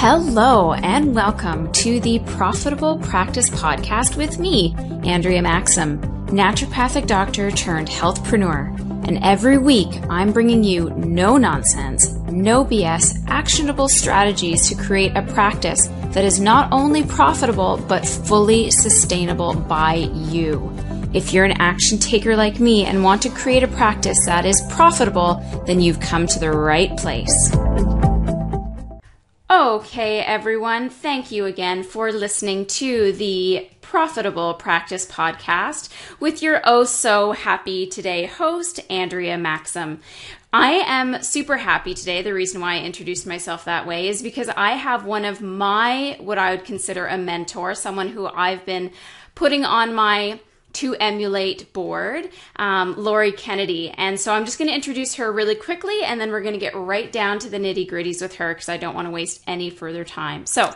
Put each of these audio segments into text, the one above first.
Hello, and welcome to the Profitable Practice Podcast with me, Andrea Maxim, naturopathic doctor turned healthpreneur. And every week, I'm bringing you no nonsense, no BS, actionable strategies to create a practice that is not only profitable, but fully sustainable by you. If you're an action taker like me and want to create a practice that is profitable, then you've come to the right place. Okay, everyone, thank you again for listening to the Profitable Practice Podcast with your oh so happy today host, Andrea Maxim. I am super happy today. The reason why I introduced myself that way is because I have one of my, what I would consider a mentor, someone who I've been putting on my to emulate board, um, Lori Kennedy. And so I'm just going to introduce her really quickly and then we're going to get right down to the nitty gritties with her because I don't want to waste any further time. So,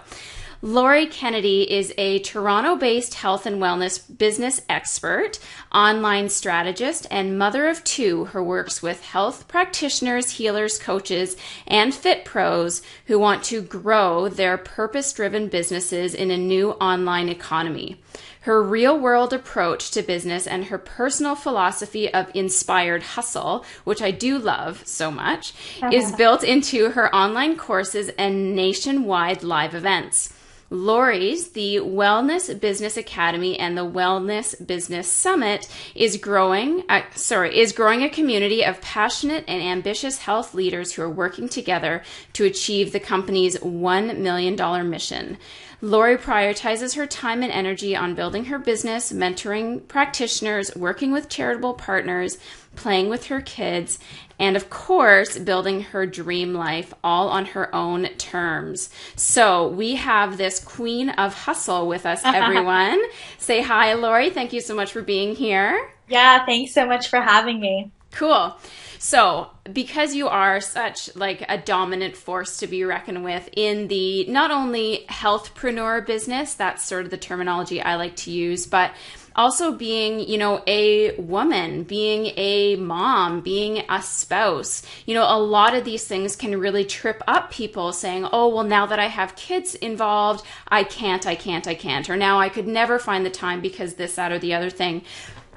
Lori Kennedy is a Toronto based health and wellness business expert, online strategist, and mother of two who works with health practitioners, healers, coaches, and fit pros who want to grow their purpose driven businesses in a new online economy. Her real world approach to business and her personal philosophy of inspired hustle, which I do love so much, is built into her online courses and nationwide live events. Lori's, the Wellness Business Academy and the Wellness Business Summit is growing, uh, sorry, is growing a community of passionate and ambitious health leaders who are working together to achieve the company's $1 million mission. Lori prioritizes her time and energy on building her business, mentoring practitioners, working with charitable partners, playing with her kids, and of course, building her dream life all on her own terms. So we have this queen of hustle with us, everyone. Say hi, Lori. Thank you so much for being here. Yeah, thanks so much for having me. Cool. So, because you are such like a dominant force to be reckoned with in the not only healthpreneur business, that's sort of the terminology I like to use, but also being, you know, a woman, being a mom, being a spouse. You know, a lot of these things can really trip up people saying, "Oh, well now that I have kids involved, I can't, I can't, I can't." Or now I could never find the time because this that or the other thing.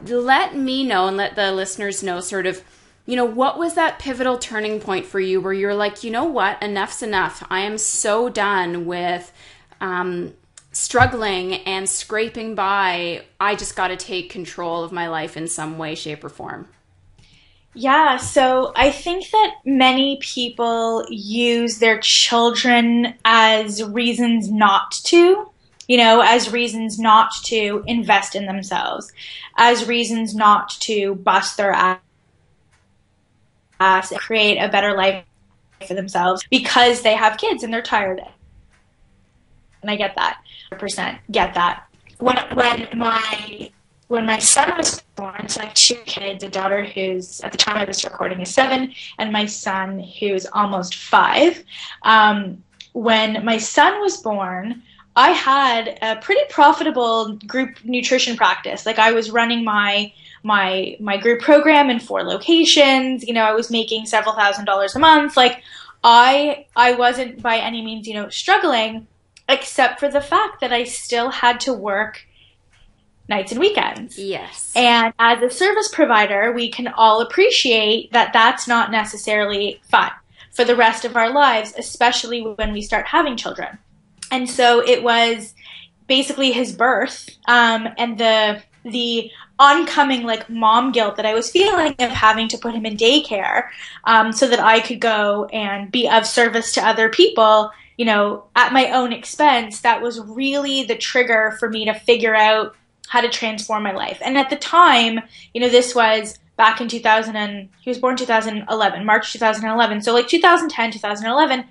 Let me know and let the listeners know sort of you know, what was that pivotal turning point for you where you're like, you know what, enough's enough. I am so done with um, struggling and scraping by. I just got to take control of my life in some way, shape, or form. Yeah, so I think that many people use their children as reasons not to, you know, as reasons not to invest in themselves, as reasons not to bust their ass and create a better life for themselves because they have kids and they're tired. And I get that. percent get that. When when my when my son was born, so I have two kids, a daughter who's at the time of this recording is seven, and my son who's almost five. Um, when my son was born, I had a pretty profitable group nutrition practice. Like I was running my my my group program in four locations. You know, I was making several thousand dollars a month. Like I I wasn't by any means, you know, struggling except for the fact that I still had to work nights and weekends. Yes. And as a service provider, we can all appreciate that that's not necessarily fun for the rest of our lives, especially when we start having children. And so it was basically his birth um, and the the oncoming like mom guilt that I was feeling of having to put him in daycare um, so that I could go and be of service to other people, you know, at my own expense. That was really the trigger for me to figure out how to transform my life. And at the time, you know, this was back in 2000 and he was born 2011, March 2011. So like 2010, 2011.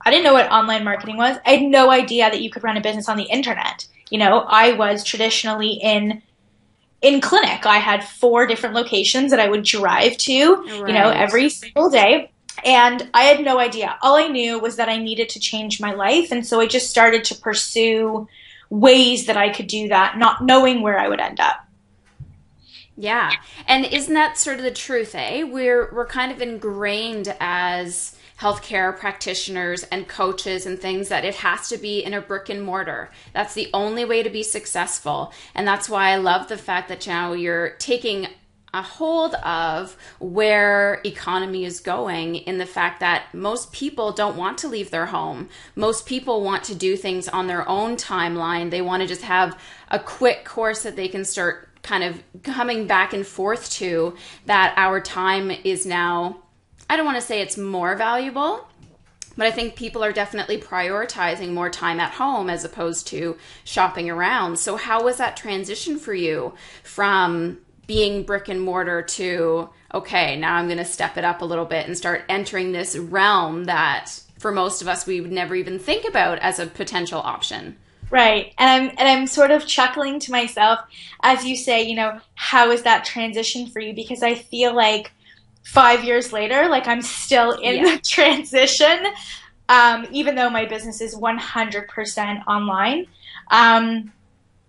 I didn't know what online marketing was. I had no idea that you could run a business on the internet. You know, I was traditionally in in clinic. I had four different locations that I would drive to, right. you know, every single day. And I had no idea. All I knew was that I needed to change my life. And so I just started to pursue ways that I could do that, not knowing where I would end up. Yeah. And isn't that sort of the truth, eh? We're we're kind of ingrained as healthcare practitioners and coaches and things that it has to be in a brick and mortar. That's the only way to be successful. And that's why I love the fact that now you're taking a hold of where economy is going in the fact that most people don't want to leave their home. Most people want to do things on their own timeline. They want to just have a quick course that they can start kind of coming back and forth to that our time is now I don't want to say it's more valuable, but I think people are definitely prioritizing more time at home as opposed to shopping around. So how was that transition for you from being brick and mortar to okay, now I'm going to step it up a little bit and start entering this realm that for most of us we would never even think about as a potential option. Right. And I'm and I'm sort of chuckling to myself as you say, you know, how is that transition for you because I feel like 5 years later like I'm still in yeah. the transition um, even though my business is 100% online. Um,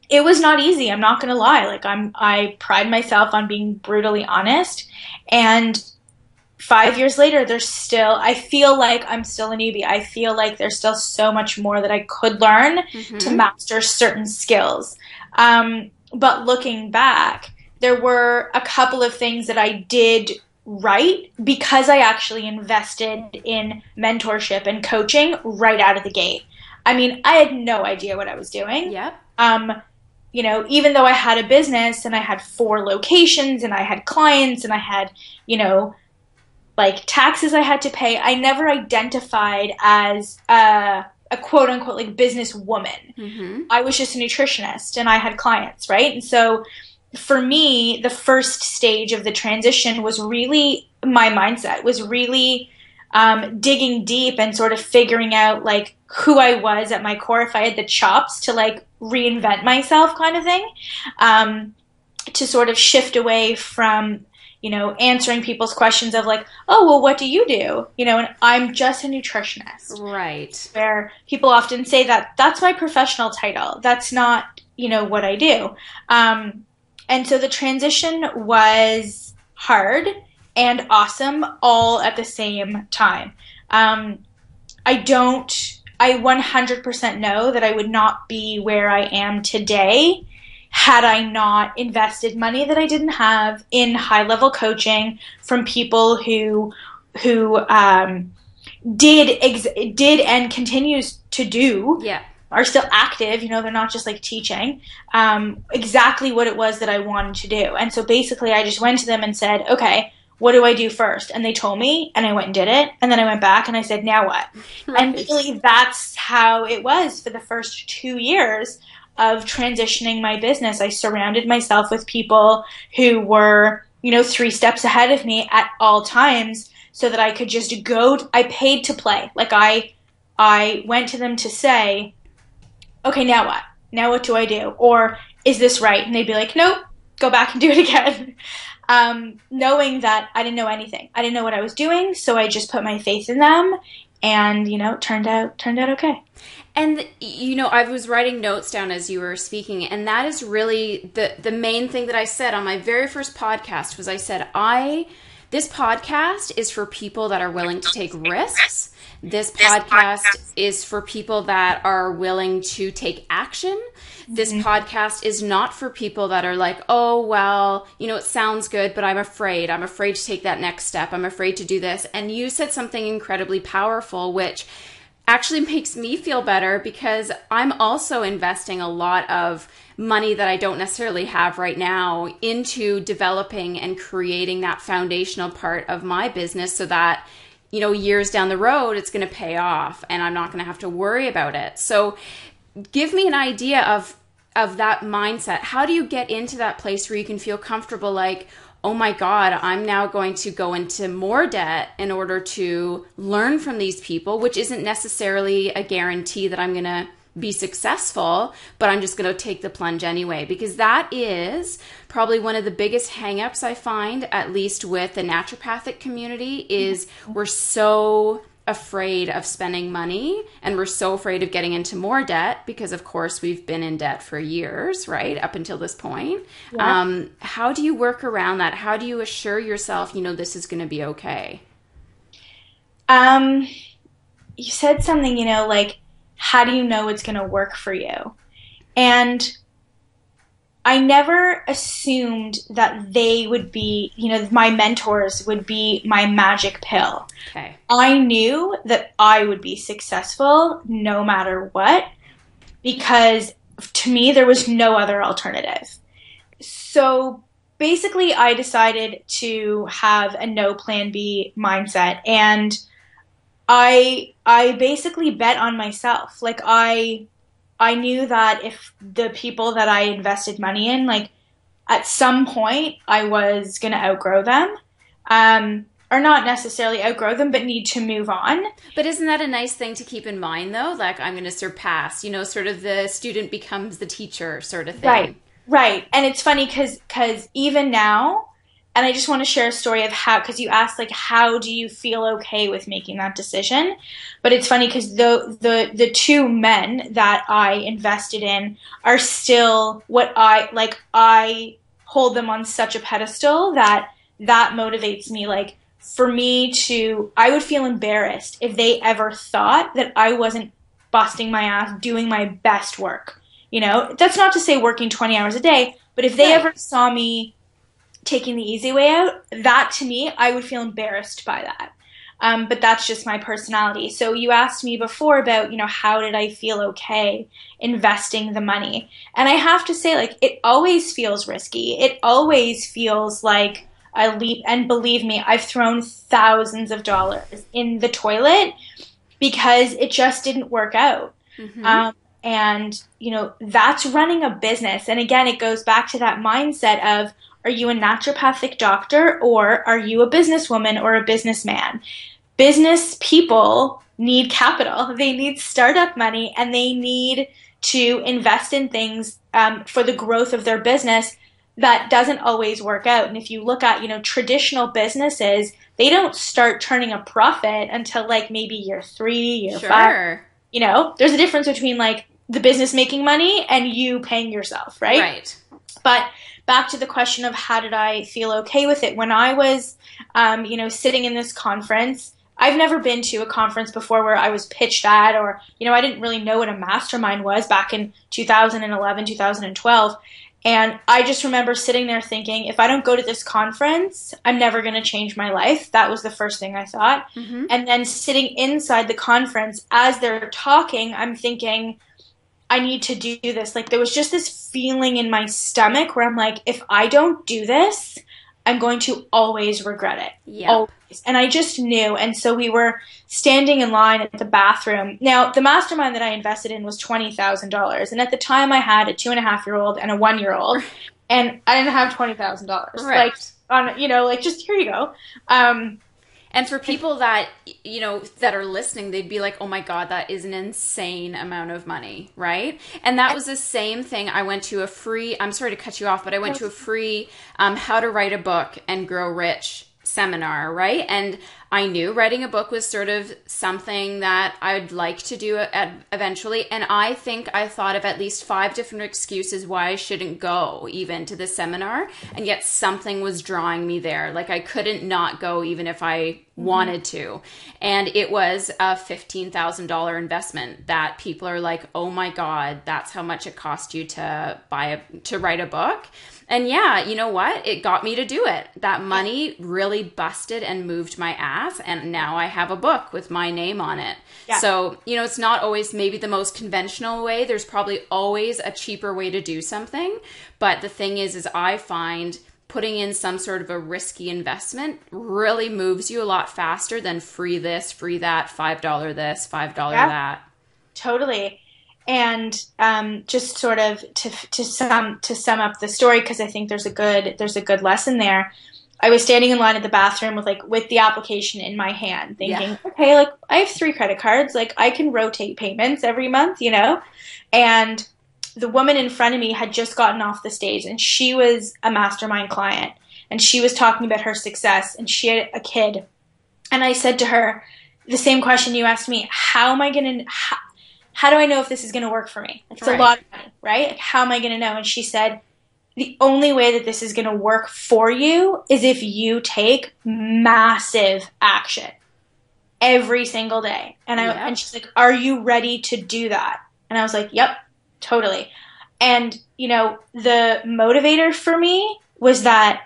it was not easy. I'm not going to lie. Like I'm, I pride myself on being brutally honest. And five years later, there's still, I feel like I'm still a newbie. I feel like there's still so much more that I could learn mm-hmm. to master certain skills. Um, but looking back, there were a couple of things that I did right because I actually invested in mentorship and coaching right out of the gate. I mean, I had no idea what I was doing. Yep. Um, you know, even though I had a business and I had four locations and I had clients and I had, you know, like taxes I had to pay, I never identified as a, a quote unquote like business woman. Mm-hmm. I was just a nutritionist and I had clients, right? And so for me, the first stage of the transition was really my mindset, was really um, digging deep and sort of figuring out like who I was at my core, if I had the chops to like reinvent myself kind of thing. Um, to sort of shift away from you know answering people's questions of like oh well what do you do? You know and i'm just a nutritionist. Right. Where people often say that that's my professional title. That's not you know what i do. Um, and so the transition was hard and awesome all at the same time. Um, i don't I 100% know that I would not be where I am today had I not invested money that I didn't have in high level coaching from people who who um, did ex- did and continues to do yeah are still active you know they're not just like teaching um, exactly what it was that i wanted to do and so basically i just went to them and said okay what do I do first? And they told me, and I went and did it. And then I went back and I said, now what? Right. And really, that's how it was for the first two years of transitioning my business. I surrounded myself with people who were, you know, three steps ahead of me at all times so that I could just go. I paid to play. Like I, I went to them to say, okay, now what? Now what do I do? Or is this right? And they'd be like, nope, go back and do it again um, knowing that I didn't know anything. I didn't know what I was doing, so I just put my faith in them, and you know, turned out turned out okay. And you know, I was writing notes down as you were speaking, and that is really the the main thing that I said on my very first podcast was I said I this podcast is for people that are willing to take risks. This podcast is for people that are willing to take action. This mm-hmm. podcast is not for people that are like, oh, well, you know, it sounds good, but I'm afraid. I'm afraid to take that next step. I'm afraid to do this. And you said something incredibly powerful, which actually makes me feel better because I'm also investing a lot of money that I don't necessarily have right now into developing and creating that foundational part of my business so that you know years down the road it's going to pay off and I'm not going to have to worry about it. So give me an idea of of that mindset. How do you get into that place where you can feel comfortable like, oh my God, I'm now going to go into more debt in order to learn from these people, which isn't necessarily a guarantee that I'm going to be successful, but I'm just going to take the plunge anyway. Because that is probably one of the biggest hangups I find at least with the naturopathic community is we're so afraid of spending money and we're so afraid of getting into more debt because of course we've been in debt for years right up until this point. Yeah. um, how do you work around that? How do you assure yourself you know this is going to be okay? Um you said something you know like how do you know it's going to work for you and I never assumed that they would be, you know, my mentors would be my magic pill. Okay. I knew that I would be successful no matter what because to me there was no other alternative. So basically I decided to have a no plan B mindset and I I basically bet on myself. Like I I knew that if the people that I invested money in, like at some point, I was going to outgrow them. Um, or not necessarily outgrow them, but need to move on. But isn't that a nice thing to keep in mind, though? Like, I'm going to surpass, you know, sort of the student becomes the teacher sort of thing. Right, right. And it's funny because because even now, and I just want to share a story of how because you asked like how do you feel okay with making that decision, but it's funny because the the the two men that I invested in are still what I like I hold them on such a pedestal that that motivates me like for me to I would feel embarrassed if they ever thought that I wasn't busting my ass doing my best work. You know, that's not to say working 20 hours a day, but if they right. ever saw me taking the easy way out, that to me, I would feel embarrassed by that. Um, but that's just my personality. So you asked me before about, you know, how did I feel okay investing the money? And I have to say, like, it always feels risky. It always feels like a leap. And believe me, I've thrown thousands of dollars in the toilet because it just didn't work out. Mm-hmm. Um, and, you know, that's running a business. And again, it goes back to that mindset of, are you a naturopathic doctor or are you a businesswoman or a businessman? Business people need capital. They need startup money and they need to invest in things um, for the growth of their business that doesn't always work out. And if you look at, you know, traditional businesses, they don't start turning a profit until like maybe year three, year sure. five. You know, there's a difference between like the business making money and you paying yourself, right? Right. But back to the question of how did I feel okay with it when I was, um, you know, sitting in this conference. I've never been to a conference before where I was pitched at, or you know, I didn't really know what a mastermind was back in 2011, 2012. And I just remember sitting there thinking, if I don't go to this conference, I'm never going to change my life. That was the first thing I thought. Mm-hmm. And then sitting inside the conference as they're talking, I'm thinking, I need to do this. Like there was just this feeling in my stomach where I'm like, if I don't do this, I'm going to always regret it. Yeah. Always. And I just knew. And so we were standing in line at the bathroom. Now, the mastermind that I invested in was $20,000. And at the time, I had a two and a half year old and a one year old. and I didn't have $20,000. Right. Like, on, you know, like just here you go. Um, and for people that, you know, that are listening, they'd be like, oh my God, that is an insane amount of money, right? And that was the same thing. I went to a free, I'm sorry to cut you off, but I went to a free um, How to Write a Book and Grow Rich seminar, right? And I knew writing a book was sort of something that I'd like to do at, eventually. And I think I thought of at least five different excuses why I shouldn't go even to the seminar. And yet something was drawing me there. Like I couldn't not go even if I mm-hmm. wanted to. And it was a $15,000 investment that people are like, oh my God, that's how much it cost you to buy a, to write a book. And yeah, you know what? It got me to do it. That money really busted and moved my ass. And now I have a book with my name on it. Yeah. So, you know, it's not always maybe the most conventional way. There's probably always a cheaper way to do something. But the thing is, is I find putting in some sort of a risky investment really moves you a lot faster than free this, free that, $5 this, $5 yeah. that. Totally and um, just sort of to to sum to sum up the story because I think there's a good there's a good lesson there. I was standing in line at the bathroom with like with the application in my hand, thinking, yeah. okay, like I have three credit cards, like I can rotate payments every month, you know, and the woman in front of me had just gotten off the stage and she was a mastermind client and she was talking about her success and she had a kid and I said to her, the same question you asked me how am I going to, how, do I know if this is going to work for me? It's right. a lot of money, right? Like, how am I going to know? And she said, the only way that this is going to work for you is if you take massive action every single day. And I yep. and she's like, "Are you ready to do that?" And I was like, "Yep, totally." And you know, the motivator for me was that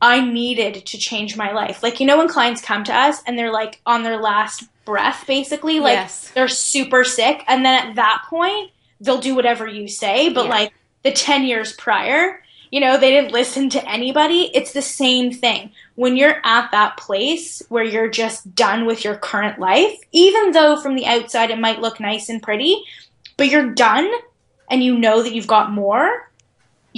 I needed to change my life. Like, you know, when clients come to us and they're like on their last breath, basically, like yes. they're super sick. And then at that point, they'll do whatever you say. But yeah. like the 10 years prior, you know, they didn't listen to anybody. It's the same thing. When you're at that place where you're just done with your current life, even though from the outside it might look nice and pretty, but you're done and you know that you've got more,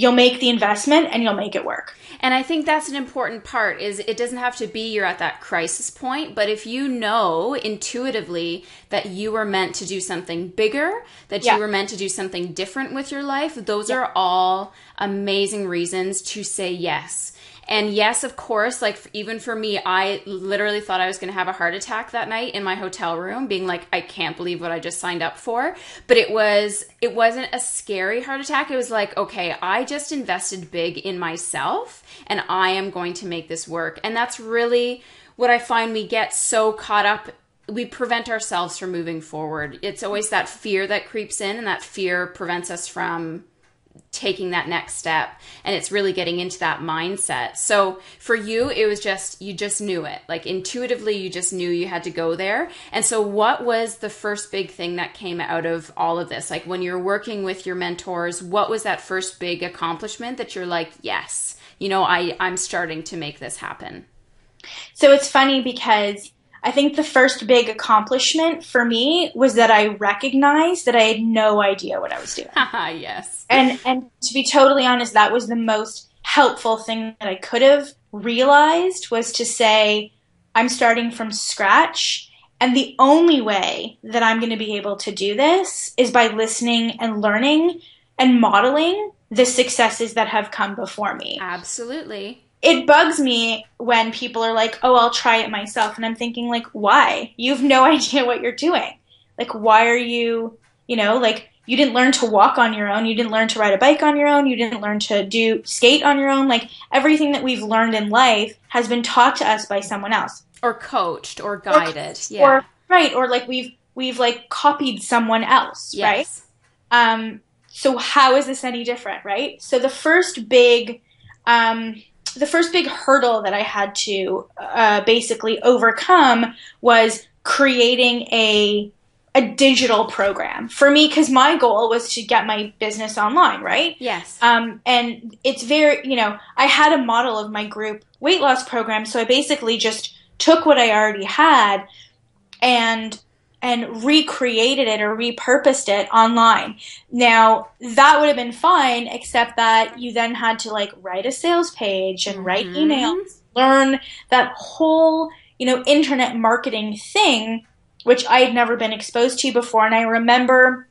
you'll make the investment and you'll make it work. And I think that's an important part is it doesn't have to be you're at that crisis point, but if you know intuitively that you were meant to do something bigger, that yeah. you were meant to do something different with your life, those yeah. are all amazing reasons to say yes. And yes, of course, like even for me, I literally thought I was going to have a heart attack that night in my hotel room, being like, I can't believe what I just signed up for. But it was, it wasn't a scary heart attack. It was like, okay, I just invested big in myself and I am going to make this work. And that's really what I find we get so caught up we prevent ourselves from moving forward. It's always that fear that creeps in, and that fear prevents us from taking that next step and it's really getting into that mindset. So for you it was just you just knew it. Like intuitively you just knew you had to go there. And so what was the first big thing that came out of all of this? Like when you're working with your mentors, what was that first big accomplishment that you're like, "Yes, you know, I I'm starting to make this happen." So it's funny because I think the first big accomplishment for me was that I recognized that I had no idea what I was doing. yes. And and to be totally honest, that was the most helpful thing that I could have realized was to say I'm starting from scratch and the only way that I'm going to be able to do this is by listening and learning and modeling the successes that have come before me. Absolutely it bugs me when people are like, "Oh, I'll try it myself," and I'm thinking like, "Why? You have no idea what you're doing. Like, why are you, you know, like you didn't learn to walk on your own, you didn't learn to ride a bike on your own, you didn't learn to do skate on your own. Like everything that we've learned in life has been taught to us by someone else, or coached, or guided, or, yeah, or, right, or like we've we've like copied someone else, yes. right? Um, so how is this any different, right? So the first big um the first big hurdle that I had to uh, basically overcome was creating a a digital program for me because my goal was to get my business online, right? Yes. Um, and it's very, you know, I had a model of my group weight loss program, so I basically just took what I already had and and recreated it or repurposed it online. Now, that would have been fine, except that you then had to like write a sales page and write mm-hmm. emails, learn that whole, you know, internet marketing thing, which I had never been exposed to before. And I remember,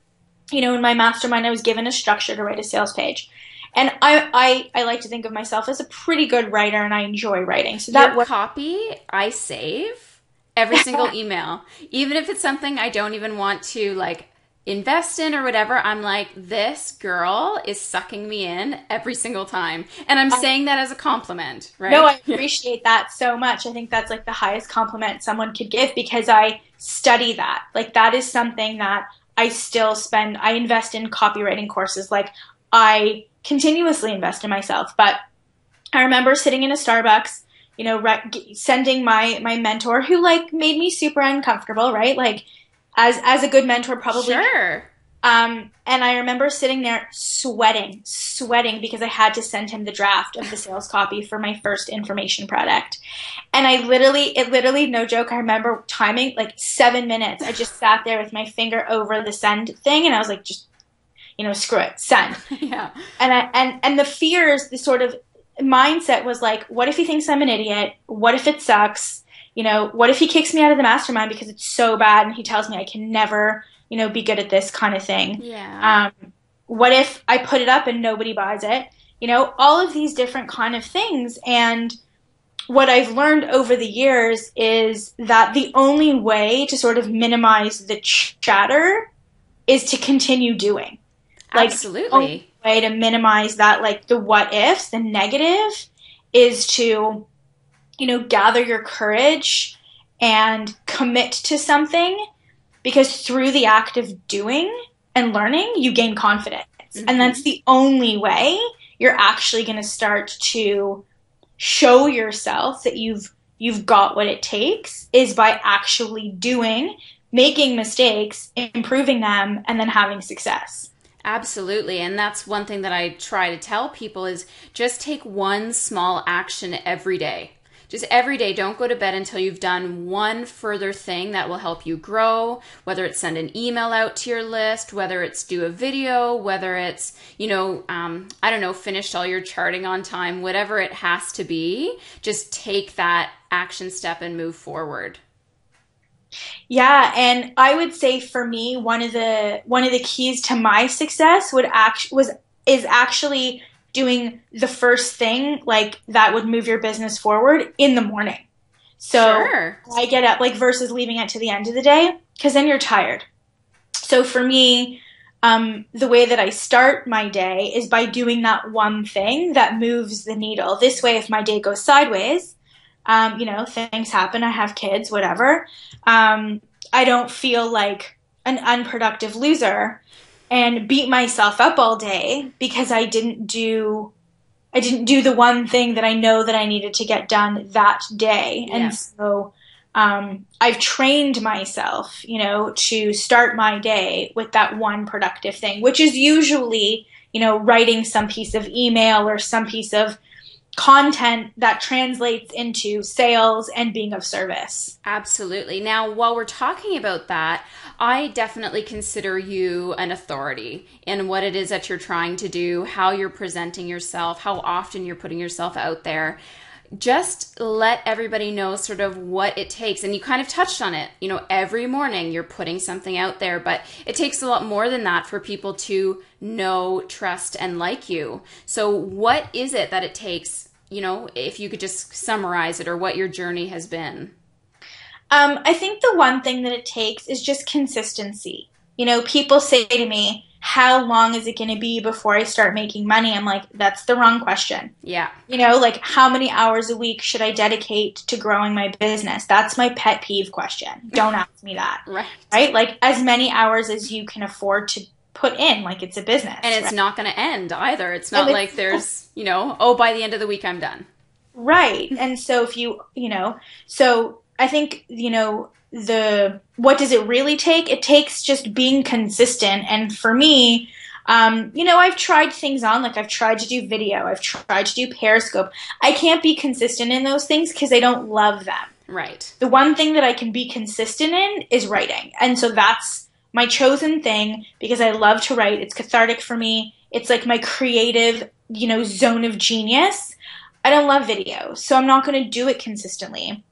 you know, in my mastermind, I was given a structure to write a sales page. And I, I, I like to think of myself as a pretty good writer and I enjoy writing. So that Your was- copy I save every single email. Even if it's something I don't even want to like invest in or whatever, I'm like, this girl is sucking me in every single time. And I'm saying that as a compliment, right? No, I appreciate that so much. I think that's like the highest compliment someone could give because I study that. Like, that is something that I still spend, I invest in copywriting courses. Like, I continuously invest in myself. But I remember sitting in a Starbucks you know, re- sending my my mentor who like made me super uncomfortable, right? Like as as a good mentor probably Sure. Um, and I remember sitting there sweating, sweating because I had to send him the draft of the sales copy for my first information product. And I literally, it literally, no joke, I remember timing like seven minutes. I just sat there with my finger over the send thing and I was like, just, you know, screw it, send. yeah. And I, and, and the fears, the sort of mindset was like, what if he thinks I'm an idiot? What if it sucks? You know, what if he kicks me out of the mastermind because it's so bad and he tells me I can never, you know, be good at this kind of thing? Yeah. Um, what if I put it up and nobody buys it? You know, all of these different kind of things. And what I've learned over the years is that the only way to sort of minimize the chatter is to continue doing. Like, Absolutely. Way to minimize that, like the what ifs, the negative, is to, you know, gather your courage and commit to something because through the act of doing and learning, you gain confidence. Mm-hmm. And that's the only way you're actually going to start to show yourself that you've you've got what it takes is by actually doing, making mistakes, improving them and then having success. Absolutely. And that's one thing that I try to tell people is just take one small action every day just every day, don't go to bed until you've done one further thing that will help you grow, whether it's send an email out to your list, whether it's do a video, whether it's, you know, um, I don't know, finished all your charting on time, whatever it has to be, just take that action step and move forward. Yeah, and I would say for me, one of the one of the keys to my success would act was is actually doing the first thing like that would move your business forward in the morning. So sure. I get up like versus leaving it to the end of the day because then you're tired. So for me, um, the way that I start my day is by doing that one thing that moves the needle. This way, if my day goes sideways, um, you know, things happen. I have kids, whatever. Um, I don't feel like an unproductive loser and beat myself up all day because I didn't do I didn't do the one thing that I know that I needed to get done that day. Yeah. And so um, I've trained myself, you know, to start my day with that one productive thing, which is usually, you know, writing some piece of email or some piece of content that translates into sales and being of service. Absolutely. Now, while we're talking about that, I definitely consider you an authority in what it is that you're trying to do, how you're presenting yourself, how often you're putting yourself out there. Just let everybody know sort of what it takes. And you kind of touched on it. You know, every morning you're putting something out there, but it takes a lot more than that for people to know, trust, and like you. So, what is it that it takes you know, if you could just summarize it or what your journey has been. Um, I think the one thing that it takes is just consistency. You know, people say to me, how long is it going to be before I start making money? I'm like, that's the wrong question. Yeah. You know, like how many hours a week should I dedicate to growing my business? That's my pet peeve question. Don't ask me that. right. Right? Like as many hours as you can afford to put in like it's a business. And it's right? not going to end either. It's not like there's, you know, oh, by the end of the week I'm done. Right. And so if you, you know, so I think, you know, the what does it really take? It takes just being consistent. And for me, um, you know, I've tried things on, like I've tried to do video, I've tried to do Periscope. I can't be consistent in those things because I don't love them. Right. The one thing that I can be consistent in is writing. And so that's my chosen thing because I love to write. It's cathartic for me. It's like my creative, you know, zone of genius. I don't love video, so I'm not going to do it consistently.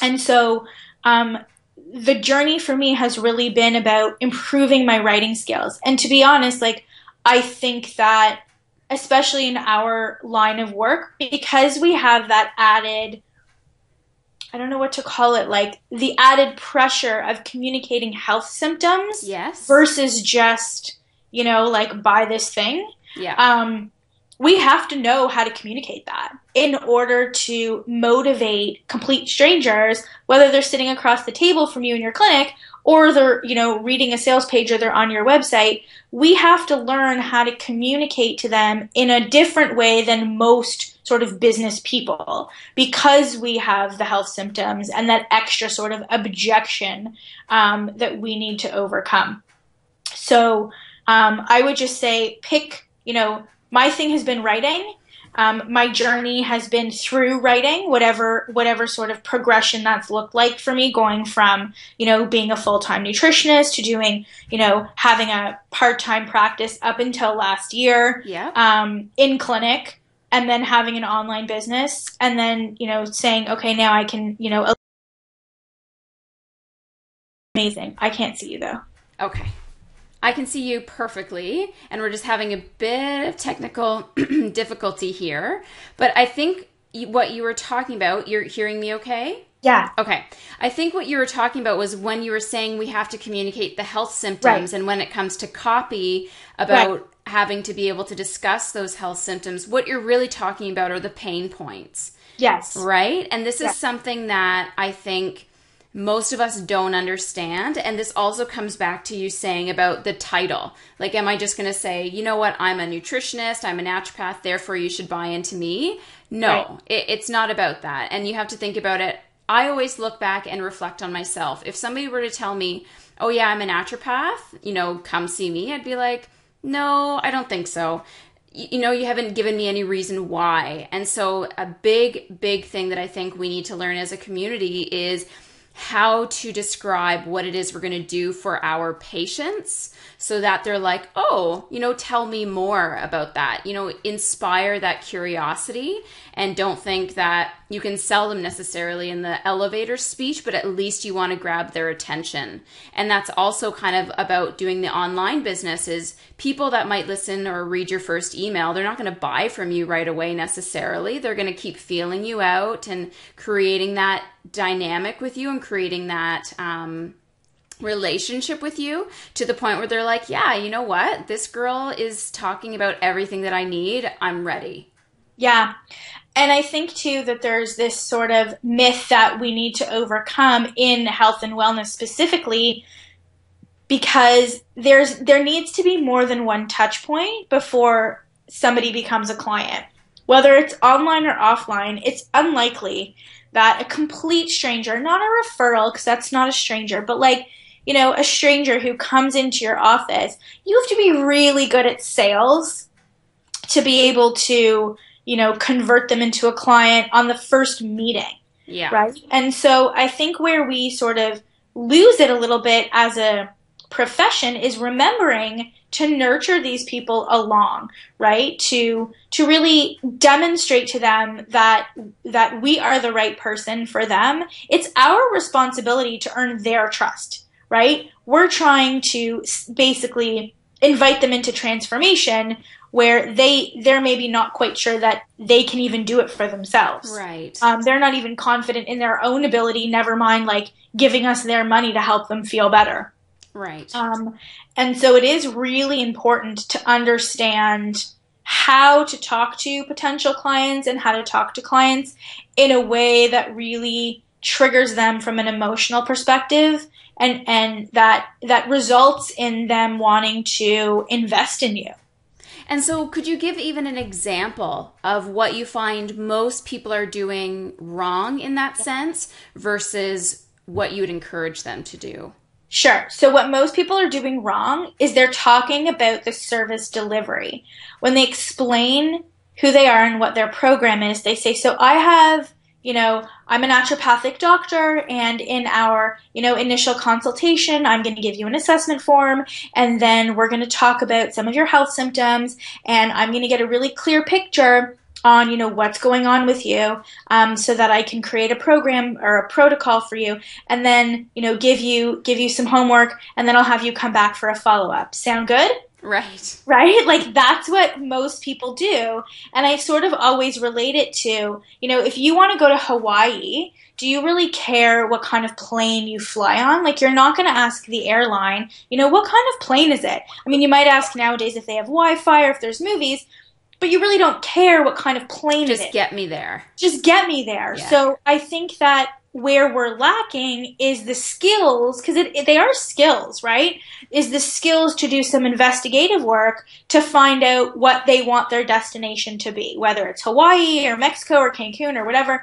And so, um, the journey for me has really been about improving my writing skills. And to be honest, like, I think that, especially in our line of work, because we have that added I don't know what to call it, like the added pressure of communicating health symptoms yes. versus just, you know, like buy this thing. Yeah. Um, we have to know how to communicate that in order to motivate complete strangers, whether they're sitting across the table from you in your clinic or they're, you know, reading a sales page or they're on your website. We have to learn how to communicate to them in a different way than most sort of business people because we have the health symptoms and that extra sort of objection um, that we need to overcome. So um, I would just say pick, you know, my thing has been writing. Um, my journey has been through writing, whatever whatever sort of progression that's looked like for me, going from you know being a full time nutritionist to doing you know having a part time practice up until last year, yeah, um, in clinic, and then having an online business and then you know saying okay now i can you know amazing. I can't see you though. Okay i can see you perfectly and we're just having a bit of technical difficulty here but i think what you were talking about, you're hearing me okay? Yeah. Okay. I think what you were talking about was when you were saying we have to communicate the health symptoms, right. and when it comes to copy about right. having to be able to discuss those health symptoms, what you're really talking about are the pain points. Yes. Right? And this is something that I think most of us don't understand. And this also comes back to you saying about the title. Like, am I just going to say, you know what, I'm a nutritionist, I'm a naturopath, therefore you should buy into me? No, right. it, it's not about that. And you have to think about it. I always look back and reflect on myself. If somebody were to tell me, oh, yeah, I'm a naturopath, you know, come see me, I'd be like, no, I don't think so you know, you haven't given me any reason why. And so, a big, big thing that I think we need to learn as a community is how to describe what it is we're going to do for our patients so that they're like, oh, you know, tell me more about that. You know, inspire that curiosity and don't think that you can sell them necessarily in the elevator speech, but at least you want to grab their attention. And that's also kind of about doing the online business is people that might listen or read your first email, they're not going to buy from you right away necessarily. They're going to keep feeling you out and creating that dynamic with you and creating that um, relationship with you to the point where they're like, yeah, you know what? This girl is talking about everything that I need. I'm ready. Yeah. And I think too that there's this sort of myth that we need to overcome in health and wellness specifically because there's there needs to be more than one touch point before somebody becomes a client. Whether it's online or offline, it's unlikely that a complete stranger, not a referral, because that's not a stranger, but like, you know, a stranger who comes into your office, you have to be really good at sales to be able to, you know, convert them into a client on the first meeting. Yeah. Right. And so I think where we sort of lose it a little bit as a profession is remembering to nurture these people along, right? To to really demonstrate to them that that we are the right person for them. It's our responsibility to earn their trust, right? We're trying to basically invite them into transformation where they they're maybe not quite sure that they can even do it for themselves. Right. Um, they're not even confident in their own ability. Never mind like giving us their money to help them feel better. Right. Um, and so it is really important to understand how to talk to potential clients and how to talk to clients in a way that really triggers them from an emotional perspective and and that that results in them wanting to invest in you. And so could you give even an example of what you find most people are doing wrong in that sense versus what you would encourage them to do? Sure. So what most people are doing wrong is they're talking about the service delivery. When they explain who they are and what their program is, they say, so I have, you know, I'm a naturopathic doctor and in our, you know, initial consultation, I'm going to give you an assessment form and then we're going to talk about some of your health symptoms and I'm going to get a really clear picture on you know what's going on with you um, so that i can create a program or a protocol for you and then you know give you give you some homework and then i'll have you come back for a follow-up sound good right right like that's what most people do and i sort of always relate it to you know if you want to go to hawaii do you really care what kind of plane you fly on? Like, you're not going to ask the airline, you know, what kind of plane is it? I mean, you might ask nowadays if they have Wi Fi or if there's movies, but you really don't care what kind of plane just get me there just get me there yeah. so i think that where we're lacking is the skills because they are skills right is the skills to do some investigative work to find out what they want their destination to be whether it's hawaii or mexico or cancun or whatever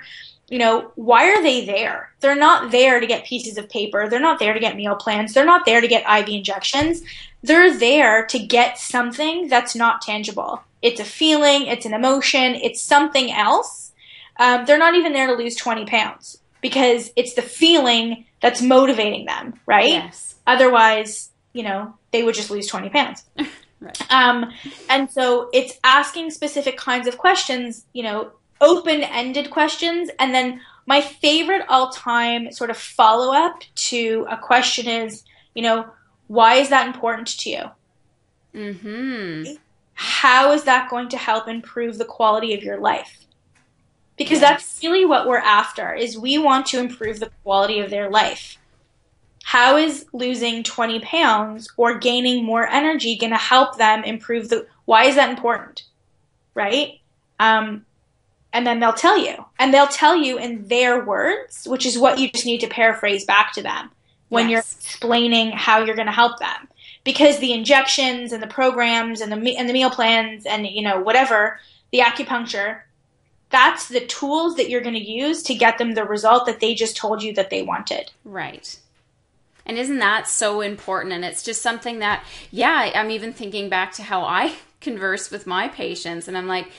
you know, why are they there? They're not there to get pieces of paper. They're not there to get meal plans. They're not there to get IV injections. They're there to get something that's not tangible. It's a feeling, it's an emotion, it's something else. Um, they're not even there to lose 20 pounds because it's the feeling that's motivating them, right? Yes. Otherwise, you know, they would just lose 20 pounds. right. Um, and so it's asking specific kinds of questions, you know, open ended questions. And then my favorite all time sort of follow up to a question is, you know, why is that important to you? Mm-hmm how is that going to help improve the quality of your life? because yes. that's really what we're after is we want to improve the quality of their life how is losing 20 pounds or gaining more energy going to help them improve the why is that important right um, and then they'll tell you and they'll tell you in their words which is what you just need to paraphrase back to them when yes. you're explaining how you're going to help them because the injections and the programs and the and the meal plans and you know whatever the acupuncture that's the tools that you're going to use to get them the result that they just told you that they wanted. Right. And isn't that so important? And it's just something that, yeah, I'm even thinking back to how I converse with my patients. And I'm like,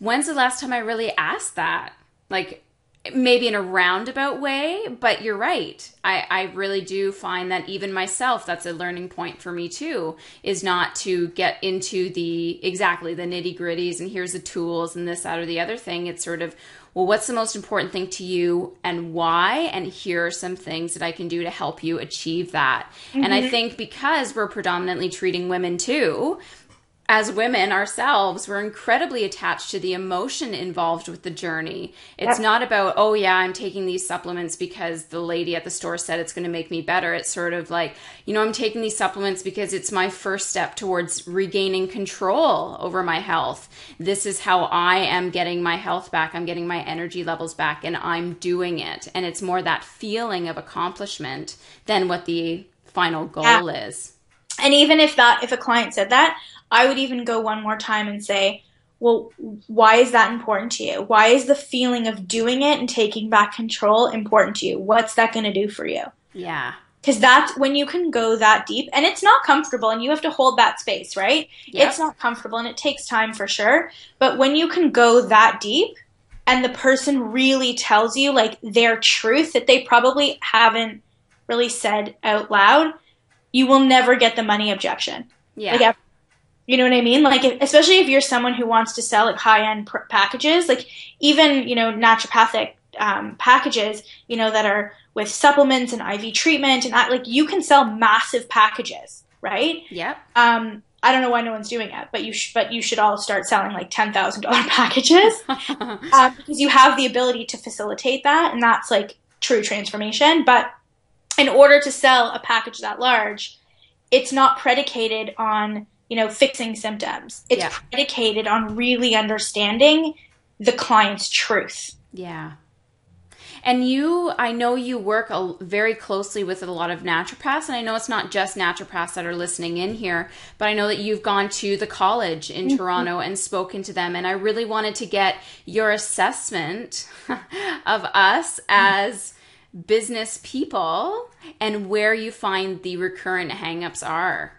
when's the last time I really asked that? Like, maybe in a roundabout way, but you're right. I, I really do find that even myself, that's a learning point for me too, is not to get into the exactly the nitty gritties and here's the tools and this, that, or the other thing. It's sort of, well, what's the most important thing to you and why? And here are some things that I can do to help you achieve that. Mm-hmm. And I mm-hmm. think because we're predominantly treating women too, as women ourselves, we're incredibly attached to the emotion involved with the journey. It's yep. not about, oh, yeah, I'm taking these supplements because the lady at the store said it's going to make me better. It's sort of like, you know, I'm taking these supplements because it's my first step towards regaining control over my health. This is how I am getting my health back. I'm getting my energy levels back, and I'm doing it. And it's more that feeling of accomplishment than what the final goal yeah. is. And even if that, if a client said that, I would even go one more time and say, well, why is that important to you? Why is the feeling of doing it and taking back control important to you? What's that going to do for you? Yeah. Because that's when you can go that deep, and it's not comfortable, and you have to hold that space, right? Yep. It's not comfortable, and it takes time for sure. But when you can go that deep, and the person really tells you like their truth that they probably haven't really said out loud, you will never get the money objection. Yeah. Like you know what I mean? Like, if, especially if you're someone who wants to sell like high end pr- packages, like even you know naturopathic um, packages, you know that are with supplements and IV treatment and that, like you can sell massive packages, right? Yep. Um, I don't know why no one's doing it, but you sh- but you should all start selling like ten thousand dollar packages um, because you have the ability to facilitate that, and that's like true transformation. But in order to sell a package that large, it's not predicated on you know, fixing symptoms. It's yeah. predicated on really understanding the client's truth. Yeah. And you, I know you work a, very closely with a lot of naturopaths, and I know it's not just naturopaths that are listening in here, but I know that you've gone to the college in mm-hmm. Toronto and spoken to them. And I really wanted to get your assessment of us as business people and where you find the recurrent hangups are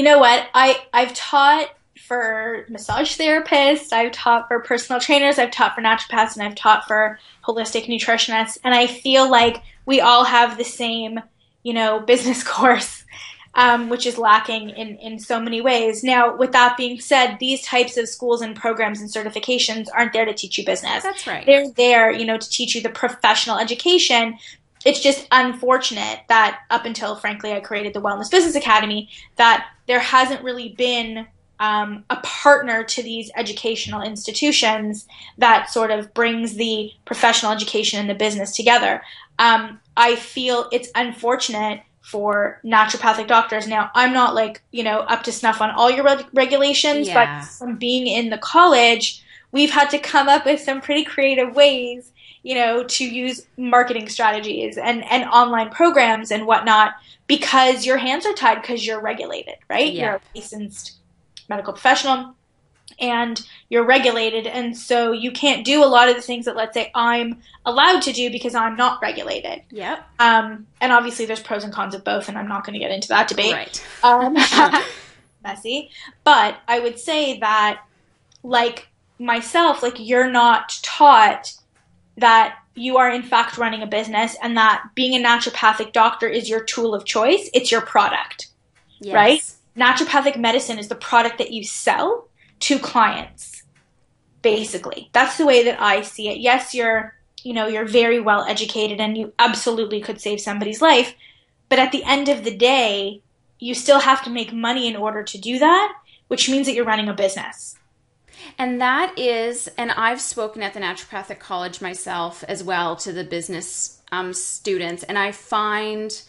you know what? I I've taught for massage therapists, I've taught for personal trainers, I've taught for naturopaths, and I've taught for holistic nutritionists, and I feel like we all have the same, you know, business course. Um, which is lacking in, in so many ways. Now, with that being said, these types of schools and programs and certifications aren't there to teach you business. That's right. They're there, you know, to teach you the professional education it's just unfortunate that up until frankly I created the Wellness Business Academy that there hasn't really been um, a partner to these educational institutions that sort of brings the professional education and the business together. Um, I feel it's unfortunate for naturopathic doctors. Now, I'm not like, you know, up to snuff on all your reg- regulations, yeah. but from being in the college, we've had to come up with some pretty creative ways you know, to use marketing strategies and, and online programs and whatnot because your hands are tied because you're regulated, right? Yeah. You're a licensed medical professional and you're regulated. And so you can't do a lot of the things that, let's say, I'm allowed to do because I'm not regulated. Yep. Um, and obviously, there's pros and cons of both, and I'm not going to get into that debate. Right. Um, messy. But I would say that, like myself, like you're not taught that you are in fact running a business and that being a naturopathic doctor is your tool of choice. It's your product, yes. right? Naturopathic medicine is the product that you sell to clients, basically. That's the way that I see it. Yes, you're, you know, you're very well educated and you absolutely could save somebody's life. But at the end of the day, you still have to make money in order to do that, which means that you're running a business. And that is, and I've spoken at the Naturopathic College myself as well to the business um, students, and I find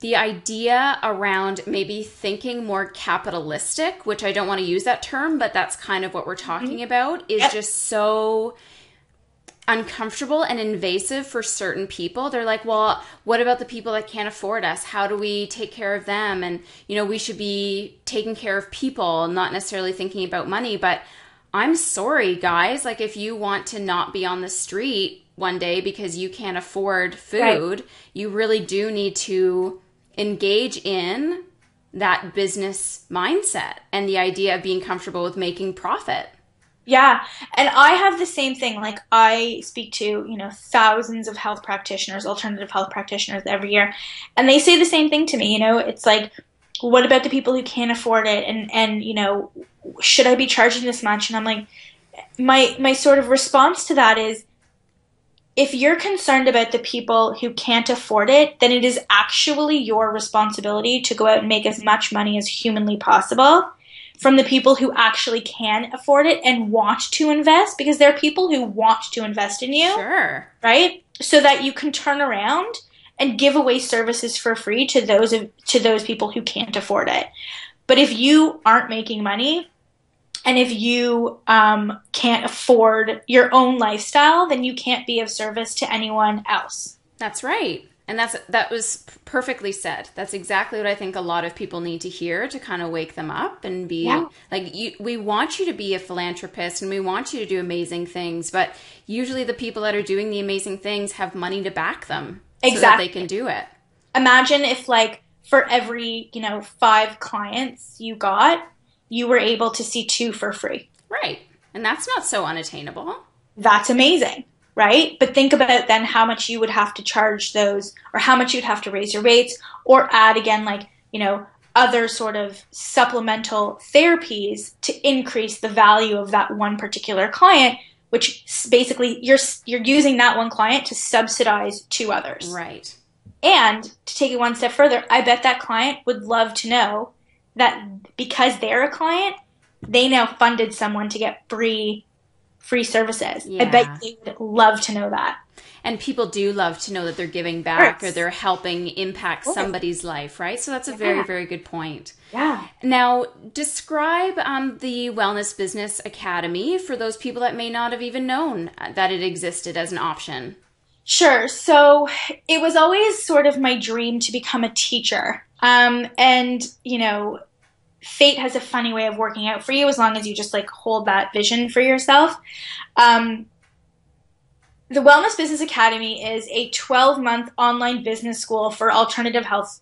the idea around maybe thinking more capitalistic, which I don't want to use that term, but that's kind of what we're talking mm-hmm. about, is yep. just so uncomfortable and invasive for certain people. They're like, well, what about the people that can't afford us? How do we take care of them? And, you know, we should be taking care of people, not necessarily thinking about money. But I'm sorry, guys. Like, if you want to not be on the street one day because you can't afford food, right. you really do need to engage in that business mindset and the idea of being comfortable with making profit. Yeah. And I have the same thing. Like I speak to, you know, thousands of health practitioners, alternative health practitioners every year, and they say the same thing to me, you know, it's like what about the people who can't afford it and and you know, should I be charging this much? And I'm like my my sort of response to that is if you're concerned about the people who can't afford it, then it is actually your responsibility to go out and make as much money as humanly possible from the people who actually can afford it and want to invest because there are people who want to invest in you. Sure. Right? So that you can turn around and give away services for free to those of, to those people who can't afford it. But if you aren't making money and if you um, can't afford your own lifestyle, then you can't be of service to anyone else. That's right and that's that was perfectly said. That's exactly what i think a lot of people need to hear to kind of wake them up and be yeah. like you, we want you to be a philanthropist and we want you to do amazing things but usually the people that are doing the amazing things have money to back them exactly so that they can do it. Imagine if like for every you know five clients you got you were able to see two for free. Right. And that's not so unattainable. That's amazing right? But think about then how much you would have to charge those or how much you'd have to raise your rates or add again, like, you know, other sort of supplemental therapies to increase the value of that one particular client which basically you're you're using that one client to subsidize two others. Right. And to take it one step further, I bet that client would love to know that because they're a client, they now funded someone to get free free services. Yeah. I bet they would love to know that. And people do love to know that they're giving back or they're helping impact somebody's life, right? So that's a yeah. very, very good point. Yeah. Now, describe um, the Wellness Business Academy for those people that may not have even known that it existed as an option. Sure. So it was always sort of my dream to become a teacher. Um, and, you know, fate has a funny way of working out for you as long as you just like hold that vision for yourself. Um, the Wellness Business Academy is a 12 month online business school for alternative health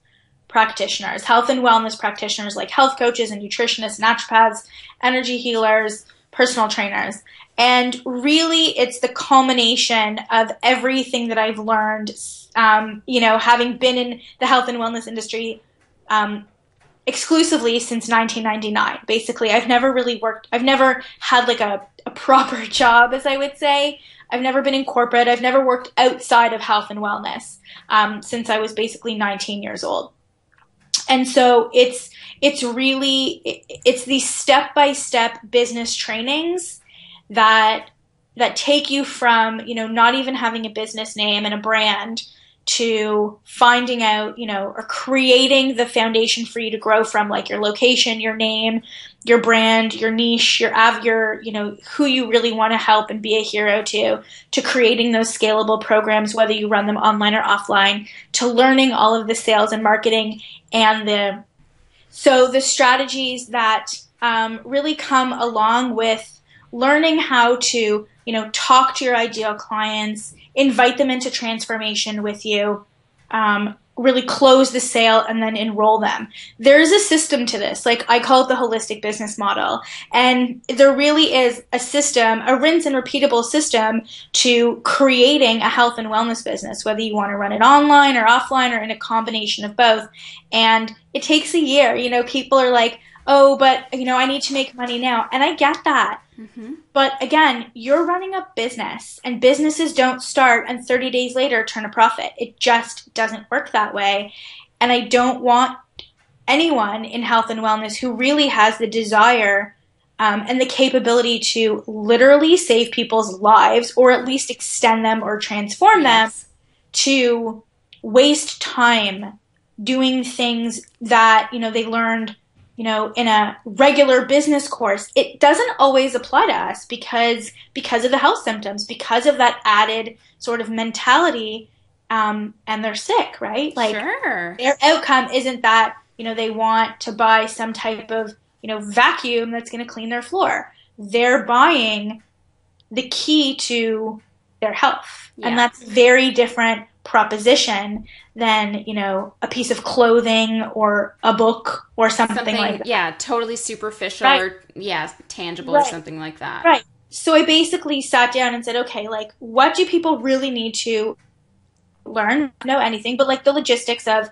practitioners, health and wellness practitioners like health coaches and nutritionists, naturopaths, energy healers, personal trainers. And really, it's the culmination of everything that I've learned, um, you know, having been in the health and wellness industry um, exclusively since 1999. Basically, I've never really worked, I've never had like a, a proper job, as I would say. I've never been in corporate. I've never worked outside of health and wellness um, since I was basically 19 years old. And so it's it's really it's these step by step business trainings that that take you from you know not even having a business name and a brand to finding out, you know, or creating the foundation for you to grow from, like your location, your name, your brand, your niche, your av, your, you know, who you really want to help and be a hero to, to creating those scalable programs, whether you run them online or offline, to learning all of the sales and marketing and the, so the strategies that um, really come along with learning how to, you know, talk to your ideal clients invite them into transformation with you, um, really close the sale and then enroll them. There's a system to this. Like I call it the holistic business model. And there really is a system, a rinse and repeatable system to creating a health and wellness business, whether you want to run it online or offline or in a combination of both. And it takes a year. You know, people are like, oh, but you know, I need to make money now. And I get that. Mm-hmm. But again, you're running a business, and businesses don't start and 30 days later turn a profit. It just doesn't work that way. And I don't want anyone in health and wellness who really has the desire um, and the capability to literally save people's lives or at least extend them or transform yes. them to waste time doing things that you know they learned you know in a regular business course it doesn't always apply to us because because of the health symptoms because of that added sort of mentality um, and they're sick right like sure. their outcome isn't that you know they want to buy some type of you know vacuum that's going to clean their floor they're buying the key to their health yeah. and that's very different proposition than you know a piece of clothing or a book or something, something like that. Yeah, totally superficial right. or yeah, tangible right. or something like that. Right. So I basically sat down and said, okay, like what do people really need to learn? Know anything, but like the logistics of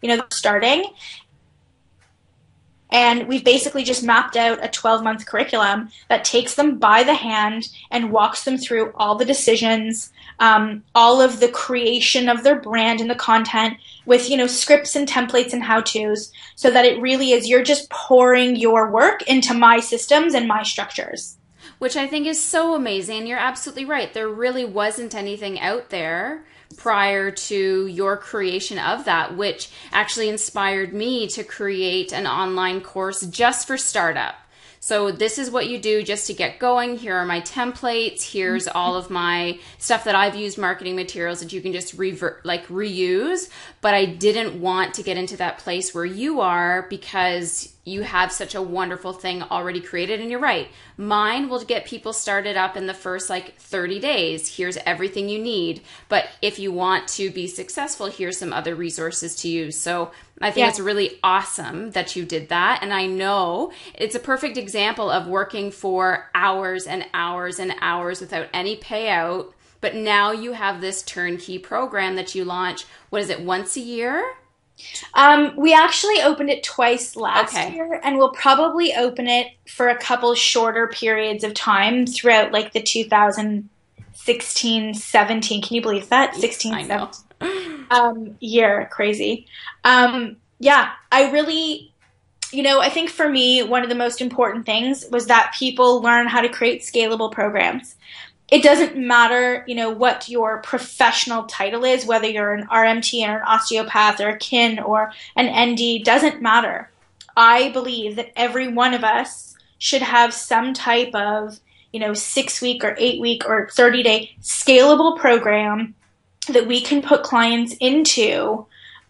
you know starting and we've basically just mapped out a 12 month curriculum that takes them by the hand and walks them through all the decisions, um, all of the creation of their brand and the content with, you know, scripts and templates and how to's so that it really is you're just pouring your work into my systems and my structures. Which I think is so amazing. You're absolutely right. There really wasn't anything out there prior to your creation of that, which actually inspired me to create an online course just for startup. So this is what you do just to get going. Here are my templates. Here's all of my stuff that I've used marketing materials that you can just revert like reuse. But I didn't want to get into that place where you are because you have such a wonderful thing already created and you're right. Mine will get people started up in the first like 30 days. Here's everything you need. But if you want to be successful here's some other resources to use. So i think yeah. it's really awesome that you did that and i know it's a perfect example of working for hours and hours and hours without any payout. But now you have this turnkey program that you launch what is it once a year um, we actually opened it twice last okay. year, and we'll probably open it for a couple shorter periods of time throughout like the 2016 17. Can you believe that? 16 17 um, year. Crazy. Um, yeah, I really, you know, I think for me, one of the most important things was that people learn how to create scalable programs it doesn't matter, you know, what your professional title is, whether you're an RMT or an osteopath or a kin or an ND, doesn't matter. I believe that every one of us should have some type of, you know, six week or eight week or 30 day scalable program that we can put clients into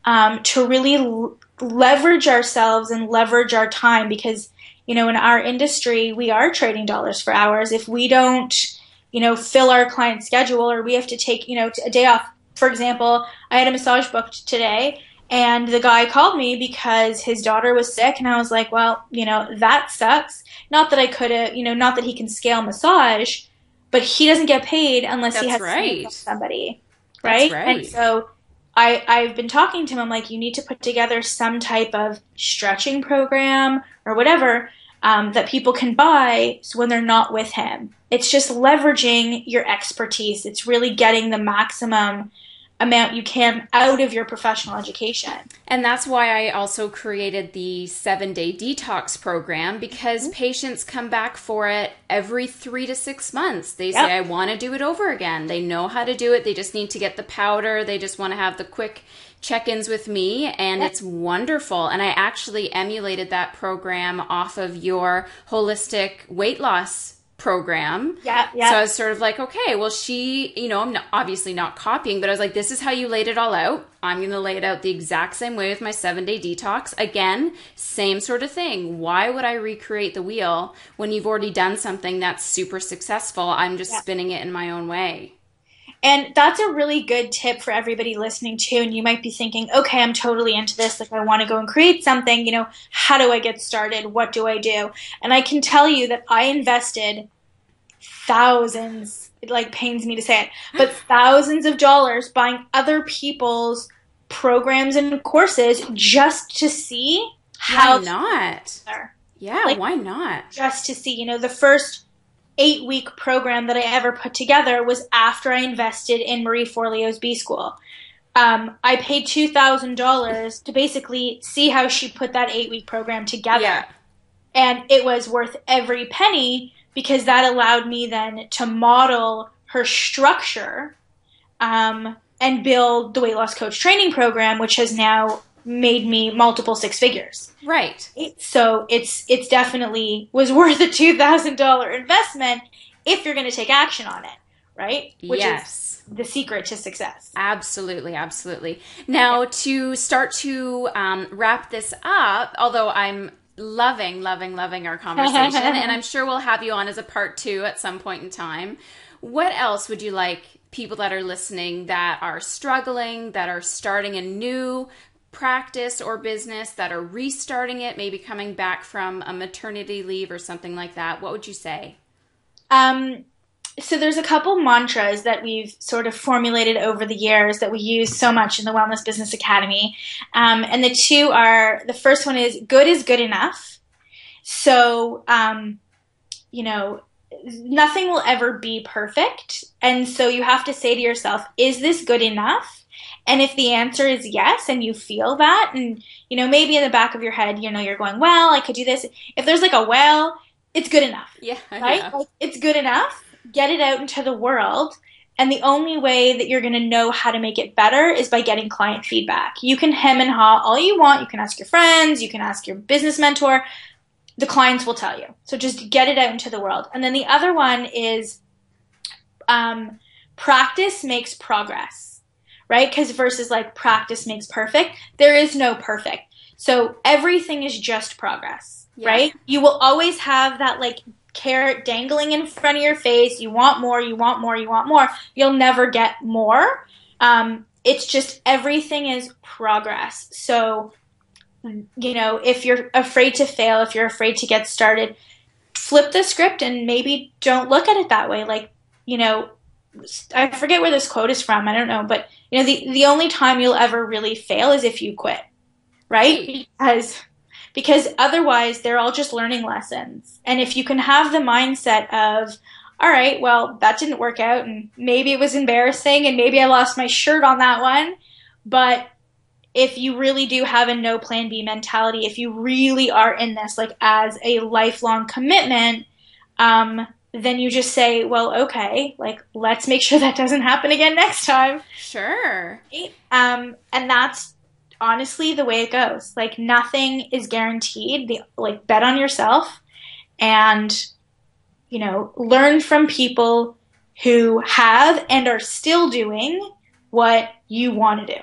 um, to really l- leverage ourselves and leverage our time because, you know, in our industry, we are trading dollars for hours. If we don't, you know, fill our client schedule or we have to take, you know, a day off. For example, I had a massage booked today and the guy called me because his daughter was sick and I was like, well, you know, that sucks. Not that I could have, you know, not that he can scale massage, but he doesn't get paid unless That's he has right. somebody. Right? right? And so I, I've been talking to him. I'm like, you need to put together some type of stretching program or whatever um, that people can buy so when they're not with him. It's just leveraging your expertise. It's really getting the maximum amount you can out of your professional education. And that's why I also created the seven day detox program because mm-hmm. patients come back for it every three to six months. They yep. say, I want to do it over again. They know how to do it. They just need to get the powder. They just want to have the quick check ins with me, and it's wonderful. And I actually emulated that program off of your holistic weight loss program. Yeah, yeah. So I was sort of like, okay, well, she, you know, I'm not, obviously not copying, but I was like, this is how you laid it all out. I'm going to lay it out the exact same way with my seven day detox. Again, same sort of thing. Why would I recreate the wheel when you've already done something that's super successful? I'm just yeah. spinning it in my own way. And that's a really good tip for everybody listening too. And you might be thinking, okay, I'm totally into this. Like, I want to go and create something. You know, how do I get started? What do I do? And I can tell you that I invested thousands, it like pains me to say it, but thousands of dollars buying other people's programs and courses just to see how. Why not? Yeah, like, why not? Just to see, you know, the first eight week program that I ever put together was after I invested in Marie Forleo's B School. Um, I paid two thousand dollars to basically see how she put that eight week program together. Yeah. And it was worth every penny because that allowed me then to model her structure um, and build the weight loss coach training program, which has now made me multiple six figures. Right. So it's it's definitely was worth a two thousand dollar investment if you're going to take action on it, right? Which yes. is the secret to success. Absolutely, absolutely. Now yeah. to start to um, wrap this up, although I'm loving, loving, loving our conversation, and I'm sure we'll have you on as a part two at some point in time. What else would you like people that are listening that are struggling, that are starting a new practice or business that are restarting it, maybe coming back from a maternity leave or something like that, what would you say? Um, so there's a couple mantras that we've sort of formulated over the years that we use so much in the Wellness Business Academy. Um, and the two are the first one is good is good enough. So, um, you know, nothing will ever be perfect. And so you have to say to yourself, is this good enough? And if the answer is yes, and you feel that, and you know, maybe in the back of your head, you know, you're going, well, I could do this. If there's like a well, it's good enough. Yeah. Right? Yeah. Like, it's good enough. Get it out into the world. And the only way that you're going to know how to make it better is by getting client feedback. You can hem and haw all you want. You can ask your friends. You can ask your business mentor. The clients will tell you. So just get it out into the world. And then the other one is um, practice makes progress right? Because versus like practice makes perfect, there is no perfect. So everything is just progress, yeah. right? You will always have that like carrot dangling in front of your face. You want more, you want more, you want more. You'll never get more. Um, it's just everything is progress. So, you know, if you're afraid to fail, if you're afraid to get started, flip the script and maybe don't look at it that way. Like, you know, I forget where this quote is from. I don't know, but you know, the the only time you'll ever really fail is if you quit, right? Because because otherwise they're all just learning lessons. And if you can have the mindset of, all right, well, that didn't work out, and maybe it was embarrassing, and maybe I lost my shirt on that one, but if you really do have a no plan B mentality, if you really are in this like as a lifelong commitment, um, then you just say, well, okay, like let's make sure that doesn't happen again next time. Sure. Um, and that's honestly the way it goes. Like nothing is guaranteed. The, like bet on yourself and you know, learn from people who have and are still doing what you want to do.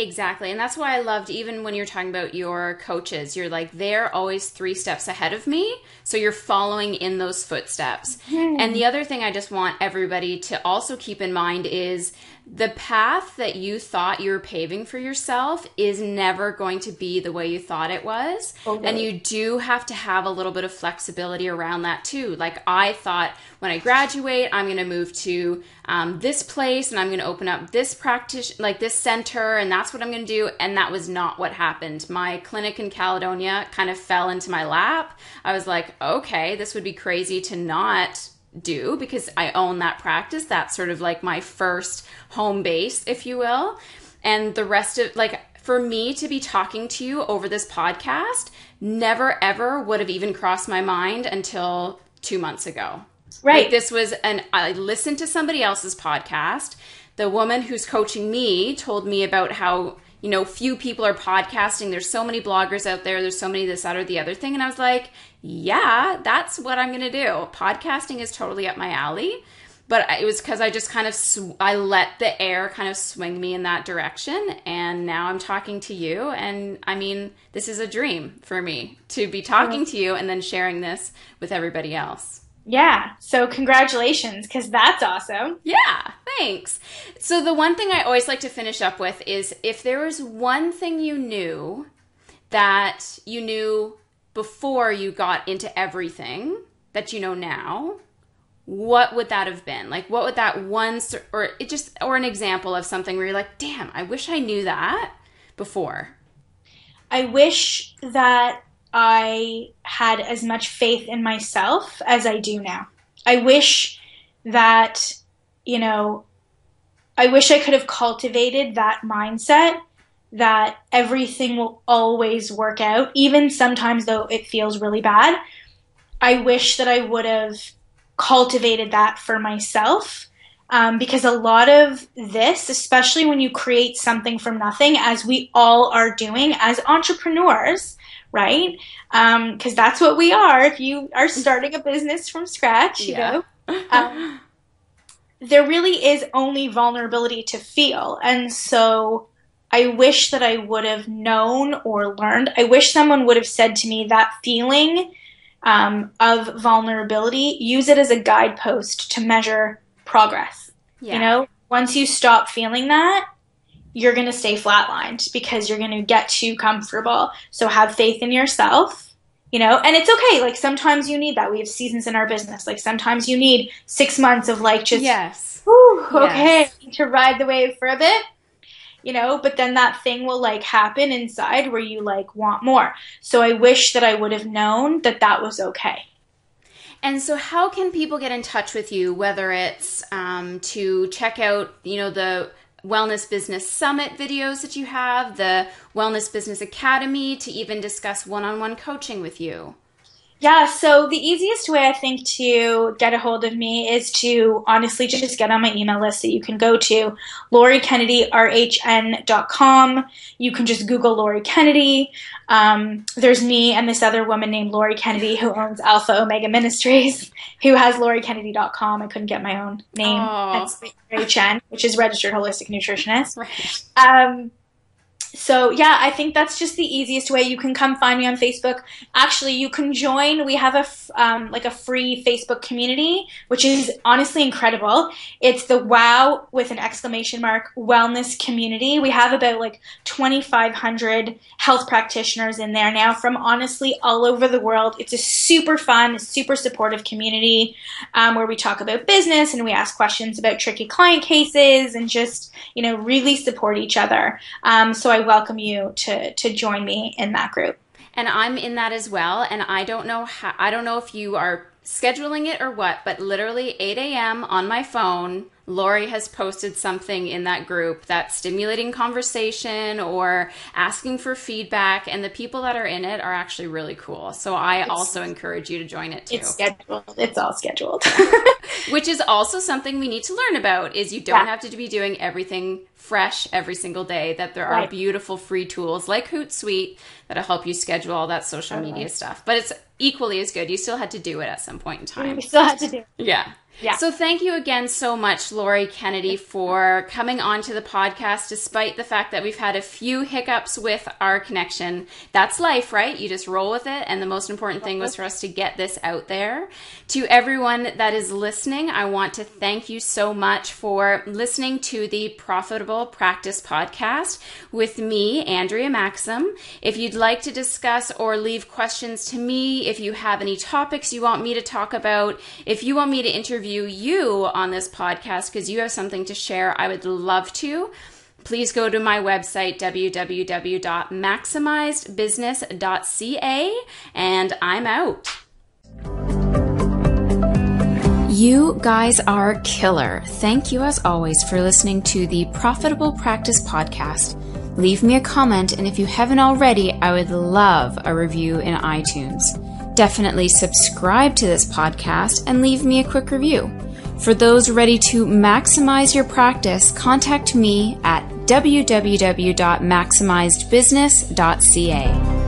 Exactly. And that's why I loved even when you're talking about your coaches, you're like, they're always three steps ahead of me. So you're following in those footsteps. Mm. And the other thing I just want everybody to also keep in mind is the path that you thought you were paving for yourself is never going to be the way you thought it was. Okay. And you do have to have a little bit of flexibility around that too. Like I thought when I graduate, I'm going to move to um, this place and I'm going to open up this practice, like this center, and that's what I'm going to do. And that was not what happened. My clinic in Caledonia kind of fell into my lap. I was like, okay, this would be crazy to not do because I own that practice. That's sort of like my first home base, if you will. And the rest of like for me to be talking to you over this podcast never ever would have even crossed my mind until 2 months ago. Right. Like this was an I listened to somebody else's podcast. The woman who's coaching me told me about how you know, few people are podcasting. There's so many bloggers out there. There's so many this, that, or the other thing. And I was like, yeah, that's what I'm going to do. Podcasting is totally up my alley. But it was because I just kind of, sw- I let the air kind of swing me in that direction. And now I'm talking to you. And I mean, this is a dream for me to be talking to you and then sharing this with everybody else. Yeah. So congratulations, because that's awesome. Yeah. Thanks. So the one thing I always like to finish up with is if there was one thing you knew that you knew before you got into everything that you know now, what would that have been? Like, what would that one, or it just, or an example of something where you're like, damn, I wish I knew that before? I wish that I had as much faith in myself as I do now. I wish that, you know, I wish I could have cultivated that mindset that everything will always work out, even sometimes though it feels really bad. I wish that I would have cultivated that for myself. Um, because a lot of this, especially when you create something from nothing, as we all are doing as entrepreneurs, right? Because um, that's what we are. If you are starting a business from scratch, you yeah. know, um, there really is only vulnerability to feel. And so I wish that I would have known or learned. I wish someone would have said to me that feeling um, of vulnerability, use it as a guidepost to measure progress. Yeah. You know, once you stop feeling that, you're going to stay flatlined because you're going to get too comfortable. So have faith in yourself, you know, and it's okay. Like sometimes you need that. We have seasons in our business. Like sometimes you need six months of like just, yes, whew, okay, yes. to ride the wave for a bit you know but then that thing will like happen inside where you like want more so i wish that i would have known that that was okay and so how can people get in touch with you whether it's um, to check out you know the wellness business summit videos that you have the wellness business academy to even discuss one-on-one coaching with you yeah, so the easiest way I think to get a hold of me is to honestly just get on my email list. that you can go to LoriKennedyRHN.com. You can just Google Lori Kennedy. Um, there's me and this other woman named Lori Kennedy who owns Alpha Omega Ministries, who has LoriKennedy.com. I couldn't get my own name. That's RHN, which is Registered Holistic Nutritionist. Um, so yeah, I think that's just the easiest way. You can come find me on Facebook. Actually, you can join. We have a um, like a free Facebook community, which is honestly incredible. It's the Wow with an exclamation mark Wellness Community. We have about like 2,500 health practitioners in there now from honestly all over the world. It's a super fun, super supportive community um, where we talk about business and we ask questions about tricky client cases and just you know really support each other. Um, so I I welcome you to to join me in that group. And I'm in that as well. And I don't know how I don't know if you are scheduling it or what, but literally 8 a.m. on my phone, Lori has posted something in that group that's stimulating conversation or asking for feedback, and the people that are in it are actually really cool. So I it's, also encourage you to join it too. It's scheduled. It's all scheduled. Which is also something we need to learn about is you don't yeah. have to be doing everything fresh every single day, that there are right. beautiful free tools like Hootsuite that'll help you schedule all that social media stuff. But it's equally as good. You still had to do it at some point in time. You still had to do it. Yeah. Yeah. So thank you again so much, Lori Kennedy, for coming on to the podcast despite the fact that we've had a few hiccups with our connection. That's life, right? You just roll with it. And the most important thing was for us to get this out there. To everyone that is listening, I want to thank you so much for listening to the Profitable Practice podcast with me, Andrea Maxim. If you'd like to discuss or leave questions to me, if you have any topics you want me to talk about, if you want me to interview interview you on this podcast because you have something to share, I would love to. Please go to my website, www.maximizedbusiness.ca, and I'm out. You guys are killer. Thank you, as always, for listening to the Profitable Practice Podcast. Leave me a comment, and if you haven't already, I would love a review in iTunes definitely subscribe to this podcast and leave me a quick review. For those ready to maximize your practice, contact me at www.maximizedbusiness.ca.